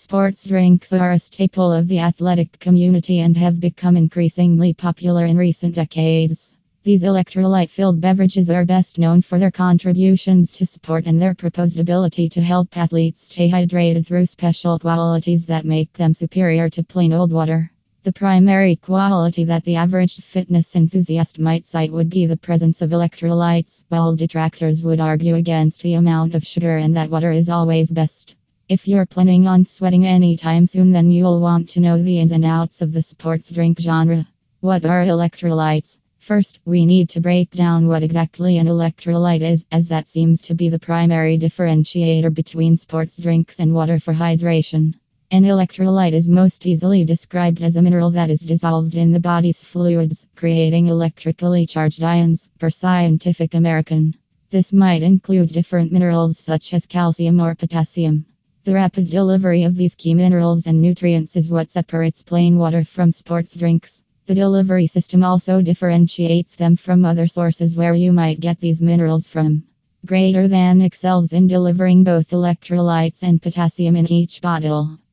Sports drinks are a staple of the athletic community and have become increasingly popular in recent decades. These electrolyte filled beverages are best known for their contributions to sport and their proposed ability to help athletes stay hydrated through special qualities that make them superior to plain old water. The primary quality that the average fitness enthusiast might cite would be the presence of electrolytes, while detractors would argue against the amount of sugar and that water is always best. If you're planning on sweating anytime soon, then you'll want to know the ins and outs of the sports drink genre. What are electrolytes? First, we need to break down what exactly an electrolyte is, as that seems to be the primary differentiator between sports drinks and water for hydration. An electrolyte is most easily described as a mineral that is dissolved in the body's fluids, creating electrically charged ions, per Scientific American. This might include different minerals such as calcium or potassium. The rapid delivery of these key minerals and nutrients is what separates plain water from sports drinks. The delivery system also differentiates them from other sources where you might get these minerals from. Greater than excels in delivering both electrolytes and potassium in each bottle.